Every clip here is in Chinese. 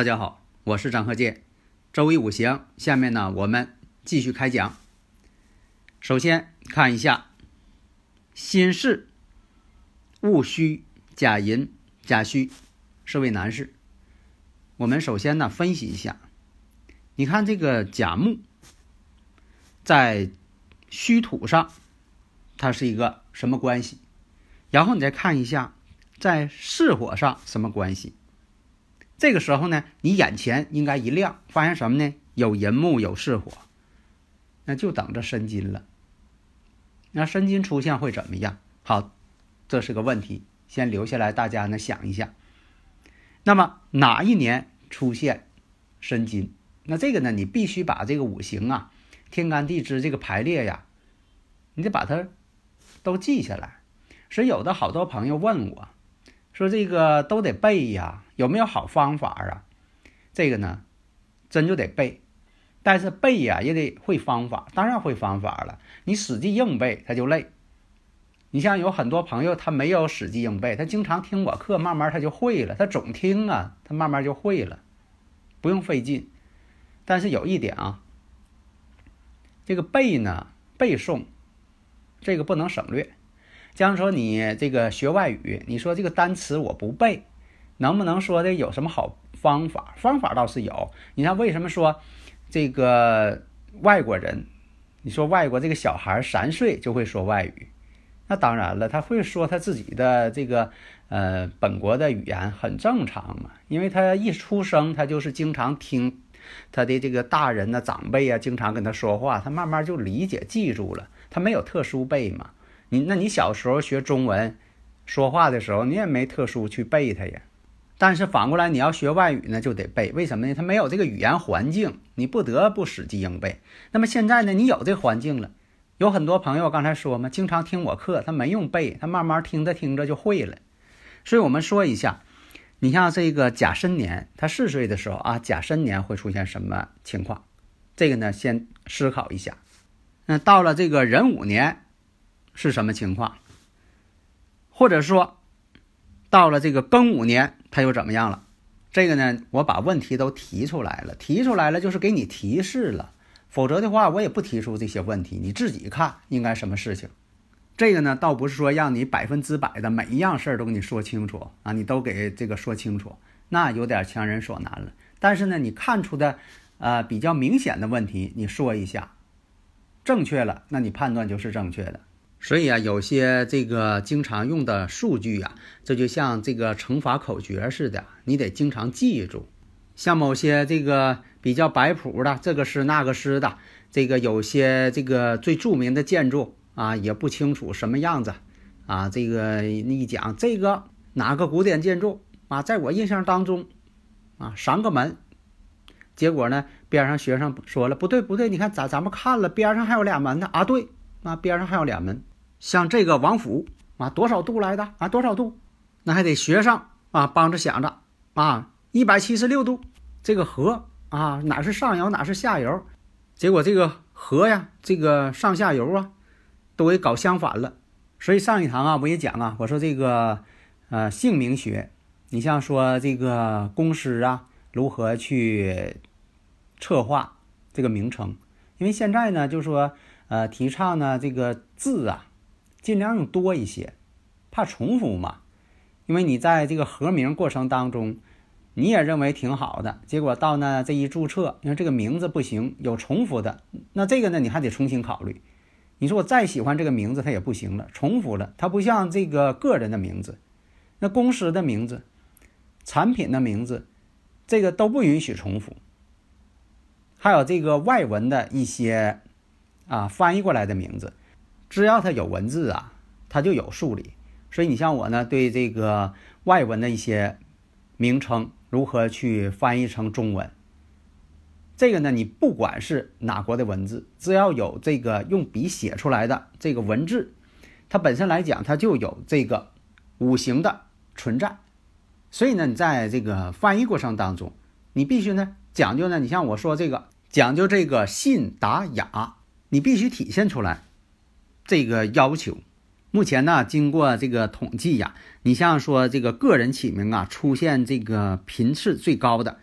大家好，我是张鹤剑。周易五行，下面呢我们继续开讲。首先看一下辛事、戊戌、甲寅、甲戌是位男士。我们首先呢分析一下，你看这个甲木在戌土上，它是一个什么关系？然后你再看一下在巳火上什么关系？这个时候呢，你眼前应该一亮，发现什么呢？有寅木，有巳火，那就等着申金了。那申金出现会怎么样？好，这是个问题，先留下来，大家呢想一下。那么哪一年出现申金？那这个呢，你必须把这个五行啊、天干地支这个排列呀，你得把它都记下来。所以有的好多朋友问我。说这个都得背呀，有没有好方法啊？这个呢，真就得背，但是背呀也得会方法，当然会方法了。你死记硬背他就累。你像有很多朋友他没有死记硬背，他经常听我课，慢慢他就会了。他总听啊，他慢慢就会了，不用费劲。但是有一点啊，这个背呢，背诵这个不能省略。假如说你这个学外语，你说这个单词我不背，能不能说的有什么好方法？方法倒是有。你看为什么说这个外国人？你说外国这个小孩三岁就会说外语，那当然了，他会说他自己的这个呃本国的语言很正常嘛，因为他一出生他就是经常听他的这个大人呢长辈啊经常跟他说话，他慢慢就理解记住了，他没有特殊背嘛。你那你小时候学中文，说话的时候你也没特殊去背它呀。但是反过来你要学外语呢，就得背。为什么呢？它没有这个语言环境，你不得不死记硬背。那么现在呢，你有这环境了，有很多朋友刚才说嘛，经常听我课，他没用背，他慢慢听着听着就会了。所以我们说一下，你像这个甲申年，他四岁的时候啊，甲申年会出现什么情况？这个呢，先思考一下。那到了这个壬午年。是什么情况？或者说，到了这个庚午年，他又怎么样了？这个呢，我把问题都提出来了，提出来了就是给你提示了，否则的话我也不提出这些问题，你自己看应该什么事情。这个呢，倒不是说让你百分之百的每一样事儿都给你说清楚啊，你都给这个说清楚，那有点强人所难了。但是呢，你看出的呃比较明显的问题，你说一下，正确了，那你判断就是正确的。所以啊，有些这个经常用的数据啊，这就像这个乘法口诀似的，你得经常记住。像某些这个比较摆谱的，这个是那个是的，这个有些这个最著名的建筑啊，也不清楚什么样子啊。这个一讲这个哪个古典建筑啊，在我印象当中啊，三个门。结果呢，边上学生说了，不对不对，你看咱咱们看了边上还有俩门呢啊，对，啊边上还有俩门。像这个王府啊，多少度来的啊？多少度？那还得学生啊帮着想着啊，一百七十六度。这个河啊，哪是上游，哪是下游？结果这个河呀，这个上下游啊，都给搞相反了。所以上一堂啊，我也讲啊，我说这个呃姓名学，你像说这个公司啊，如何去策划这个名称？因为现在呢，就说呃提倡呢这个字啊。尽量用多一些，怕重复嘛。因为你在这个合名过程当中，你也认为挺好的，结果到那这一注册，因为这个名字不行，有重复的，那这个呢你还得重新考虑。你说我再喜欢这个名字，它也不行了，重复了。它不像这个个人的名字，那公司的名字、产品的名字，这个都不允许重复。还有这个外文的一些啊翻译过来的名字，只要它有文字啊，它就有数理。所以你像我呢，对这个外文的一些名称如何去翻译成中文，这个呢，你不管是哪国的文字，只要有这个用笔写出来的这个文字，它本身来讲，它就有这个五行的存在。所以呢，你在这个翻译过程当中，你必须呢讲究呢，你像我说这个讲究这个信达雅，你必须体现出来这个要求。目前呢，经过这个统计呀，你像说这个个人起名啊，出现这个频次最高的，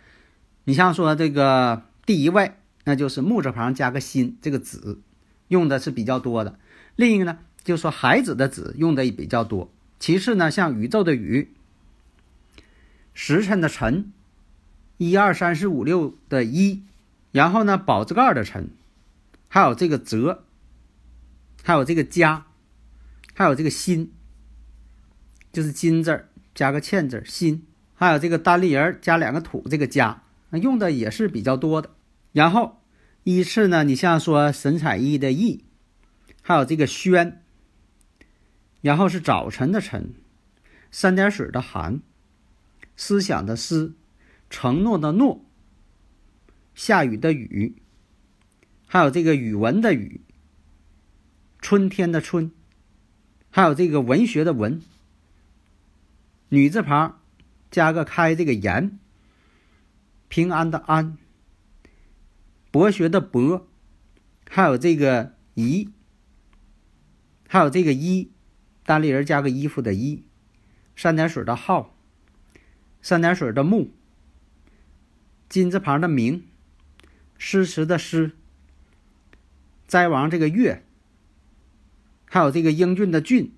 你像说这个第一位，那就是木字旁加个心，这个子用的是比较多的。另一个呢，就是说孩子的子用的也比较多。其次呢，像宇宙的宇，时辰的辰，一二三四五六的一，然后呢，宝字盖的辰，还有这个泽，还有这个家。还有这个心，就是金字儿加个欠字儿心，还有这个单立人加两个土，这个家那用的也是比较多的。然后依次呢，你像说神采奕奕的奕，还有这个轩，然后是早晨的晨，三点水的寒，思想的思，承诺的诺，下雨的雨，还有这个语文的语，春天的春。还有这个文学的文，女字旁加个开这个言，平安的安，博学的博，还有这个衣，还有这个衣，单立人加个衣服的衣，三点水的号，三点水的木，金字旁的明，诗词的诗，斋王这个月。还有这个英俊的俊，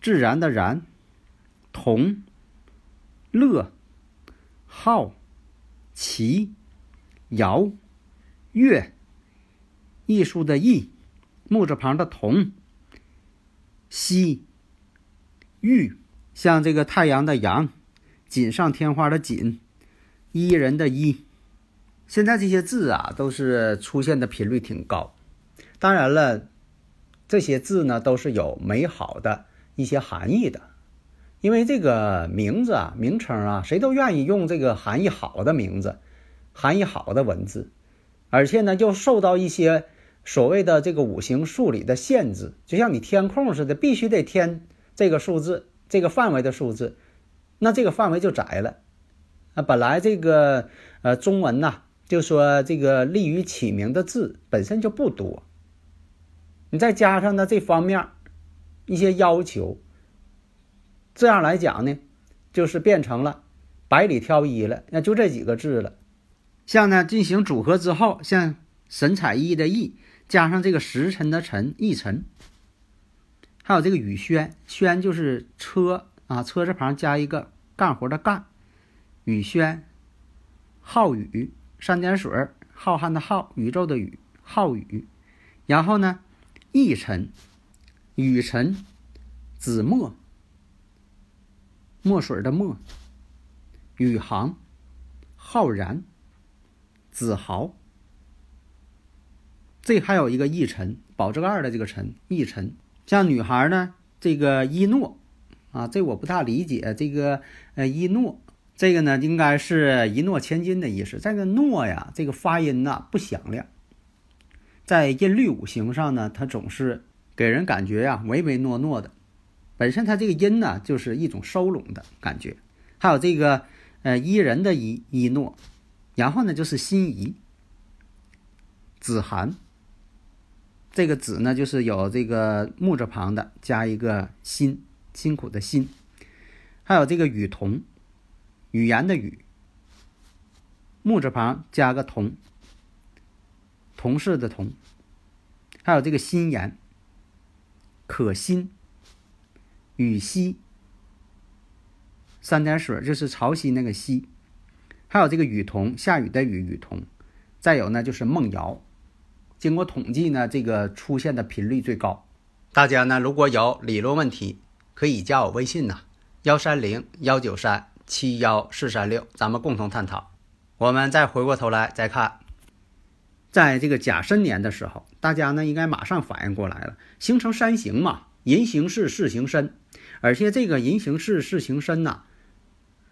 自然的然，同，乐，好，奇，尧，乐，艺术的艺，木字旁的同，西，玉，像这个太阳的阳，锦上添花的锦，伊人的伊，现在这些字啊，都是出现的频率挺高，当然了。这些字呢，都是有美好的一些含义的，因为这个名字啊、名称啊，谁都愿意用这个含义好的名字、含义好的文字，而且呢，又受到一些所谓的这个五行数理的限制，就像你填空似的，必须得填这个数字、这个范围的数字，那这个范围就窄了。啊，本来这个呃中文呐，就说这个利于起名的字本身就不多。你再加上呢这方面一些要求，这样来讲呢，就是变成了百里挑一了。那就这几个字了。像呢进行组合之后，像神采奕奕的奕，加上这个时辰的辰，奕辰，还有这个雨轩，轩就是车啊，车字旁加一个干活的干，雨轩，浩宇，三点水，浩瀚的浩，宇宙的宇，浩宇，然后呢。翊尘、雨尘、子墨、墨水的墨、宇航、浩然、子豪，这还有一个翊尘，宝字盖的这个尘，翊尘。像女孩呢，这个一诺啊，这我不大理解。这个呃一诺，这个呢应该是一诺千金的意思。这个诺呀，这个发音呐不响亮。在音律五行上呢，它总是给人感觉呀唯唯诺诺的。本身它这个音呢，就是一种收拢的感觉。还有这个呃伊人的伊伊诺，然后呢就是心仪子涵。这个子呢就是有这个木字旁的，加一个辛辛苦的辛。还有这个语同，语言的语，木字旁加个同。同事的同，还有这个心言，可心，雨溪，三点水就是潮汐那个汐，还有这个雨桐，下雨的雨雨桐，再有呢就是梦瑶。经过统计呢，这个出现的频率最高。大家呢如果有理论问题，可以加我微信呐，幺三零幺九三七幺四三六，咱们共同探讨。我们再回过头来再看。在这个甲申年的时候，大家呢应该马上反应过来了，形成三刑嘛，寅行巳，巳行申，而且这个寅行巳，巳行申呐，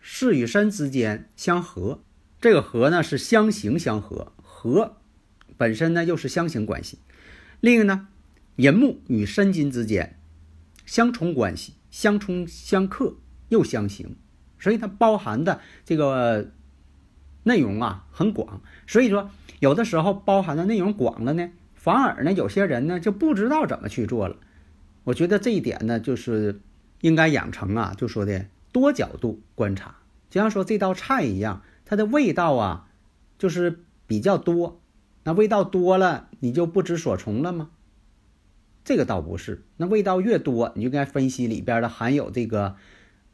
巳与申之间相合，这个合呢是相刑相合，合本身呢又是相刑关系。另一个呢，寅木与申金之间相冲关系，相冲相克又相刑，所以它包含的这个内容啊很广，所以说。有的时候包含的内容广了呢，反而呢，有些人呢就不知道怎么去做了。我觉得这一点呢，就是应该养成啊，就说的多角度观察，就像说这道菜一样，它的味道啊，就是比较多。那味道多了，你就不知所从了吗？这个倒不是，那味道越多，你就该分析里边的含有这个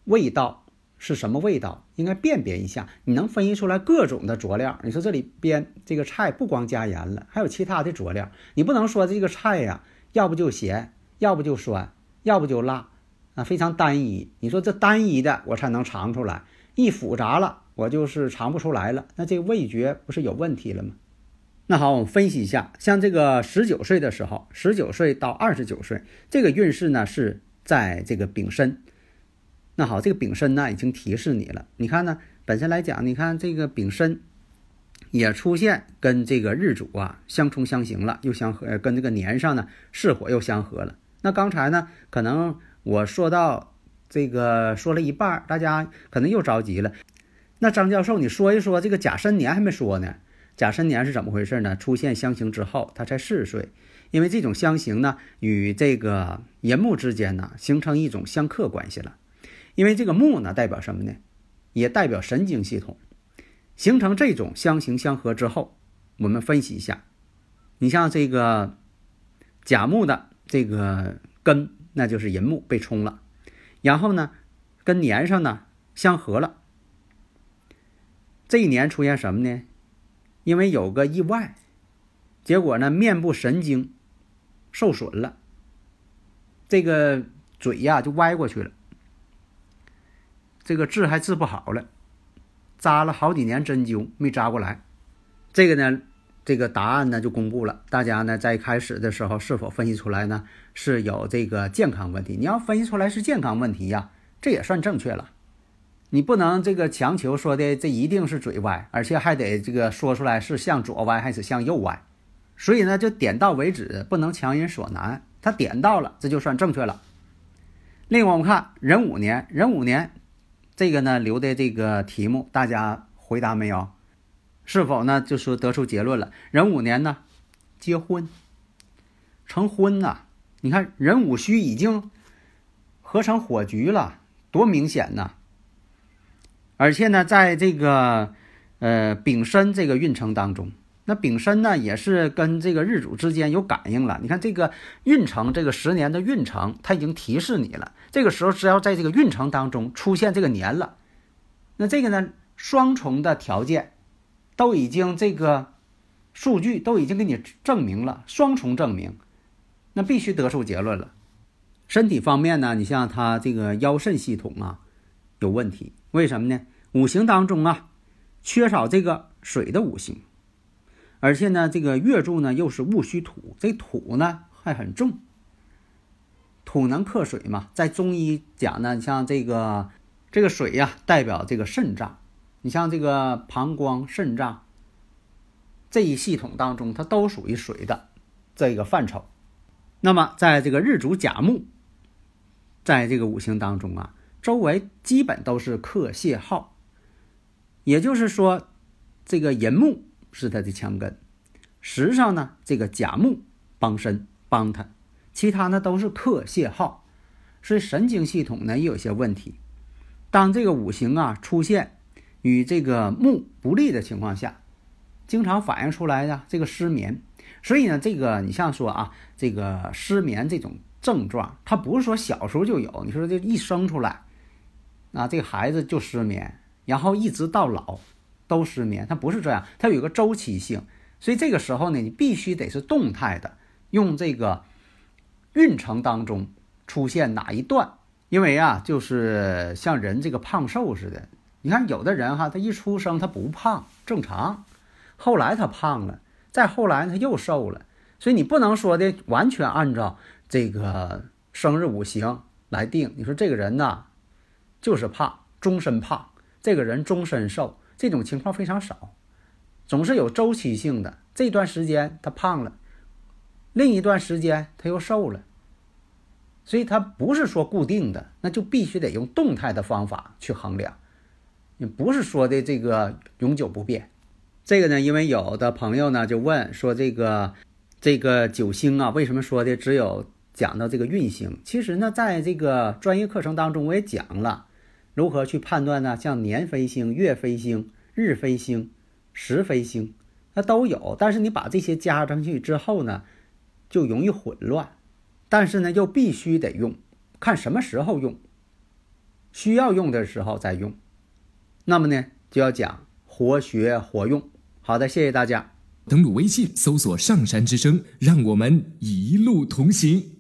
味道。是什么味道？应该辨别一下。你能分析出来各种的佐料？你说这里边这个菜不光加盐了，还有其他的佐料。你不能说这个菜呀，要不就咸，要不就酸，要不就辣，啊，非常单一。你说这单一的我才能尝出来，一复杂了我就是尝不出来了。那这个味觉不是有问题了吗？那好，我们分析一下，像这个十九岁的时候，十九岁到二十九岁，这个运势呢是在这个丙申。那好，这个丙申呢已经提示你了。你看呢，本身来讲，你看这个丙申也出现跟这个日主啊相冲相刑了，又相合，跟这个年上呢巳火又相合了。那刚才呢，可能我说到这个说了一半，大家可能又着急了。那张教授，你说一说这个甲申年还没说呢？甲申年是怎么回事呢？出现相刑之后，他才四岁，因为这种相刑呢与这个寅木之间呢形成一种相克关系了。因为这个木呢，代表什么呢？也代表神经系统。形成这种相形相合之后，我们分析一下。你像这个甲木的这个根，那就是寅木被冲了，然后呢，跟年上呢相合了。这一年出现什么呢？因为有个意外，结果呢，面部神经受损了，这个嘴呀就歪过去了。这个治还治不好了，扎了好几年针灸没扎过来。这个呢，这个答案呢就公布了。大家呢在开始的时候是否分析出来呢？是有这个健康问题。你要分析出来是健康问题呀，这也算正确了。你不能这个强求说的这一定是嘴歪，而且还得这个说出来是向左歪还是向右歪。所以呢，就点到为止，不能强人所难。他点到了，这就算正确了。另外，我们看壬午年，壬午年。这个呢留的这个题目，大家回答没有？是否呢？就说得出结论了。壬午年呢，结婚成婚呐？你看壬午戌已经合成火局了，多明显呐！而且呢，在这个呃丙申这个运程当中。那丙申呢，也是跟这个日主之间有感应了。你看这个运程，这个十年的运程，它已经提示你了。这个时候，只要在这个运程当中出现这个年了，那这个呢，双重的条件都已经这个数据都已经给你证明了，双重证明，那必须得出结论了。身体方面呢，你像他这个腰肾系统啊有问题，为什么呢？五行当中啊缺少这个水的五行。而且呢，这个月柱呢又是戊戌土，这土呢还很重，土能克水嘛？在中医讲呢，你像这个这个水呀，代表这个肾脏，你像这个膀胱、肾脏这一系统当中，它都属于水的这个范畴。那么，在这个日主甲木，在这个五行当中啊，周围基本都是克泄耗，也就是说，这个寅木。是他的强根，实际上呢，这个甲木帮身帮他，其他呢都是克泄耗，所以神经系统呢也有些问题。当这个五行啊出现与这个木不利的情况下，经常反映出来的这个失眠。所以呢，这个你像说啊，这个失眠这种症状，它不是说小时候就有，你说这一生出来，啊，这个孩子就失眠，然后一直到老。都失眠，它不是这样，它有一个周期性，所以这个时候呢，你必须得是动态的，用这个运程当中出现哪一段，因为啊，就是像人这个胖瘦似的，你看有的人哈，他一出生他不胖，正常，后来他胖了，再后来他又瘦了，所以你不能说的完全按照这个生日五行来定。你说这个人呢，就是胖，终身胖；这个人终身瘦，这种情况非常少，总是有周期性的。这段时间他胖了，另一段时间他又瘦了，所以他不是说固定的，那就必须得用动态的方法去衡量，也不是说的这个永久不变。这个呢，因为有的朋友呢就问说，这个这个九星啊，为什么说的只有讲到这个运星？其实呢，在这个专业课程当中，我也讲了如何去判断呢，像年飞星、月飞星、日飞星、时飞星，那都有。但是你把这些加上去之后呢，就容易混乱。但是呢，又必须得用，看什么时候用，需要用的时候再用。那么呢，就要讲活学活用。好的，谢谢大家。登录微信，搜索“上山之声”，让我们一路同行。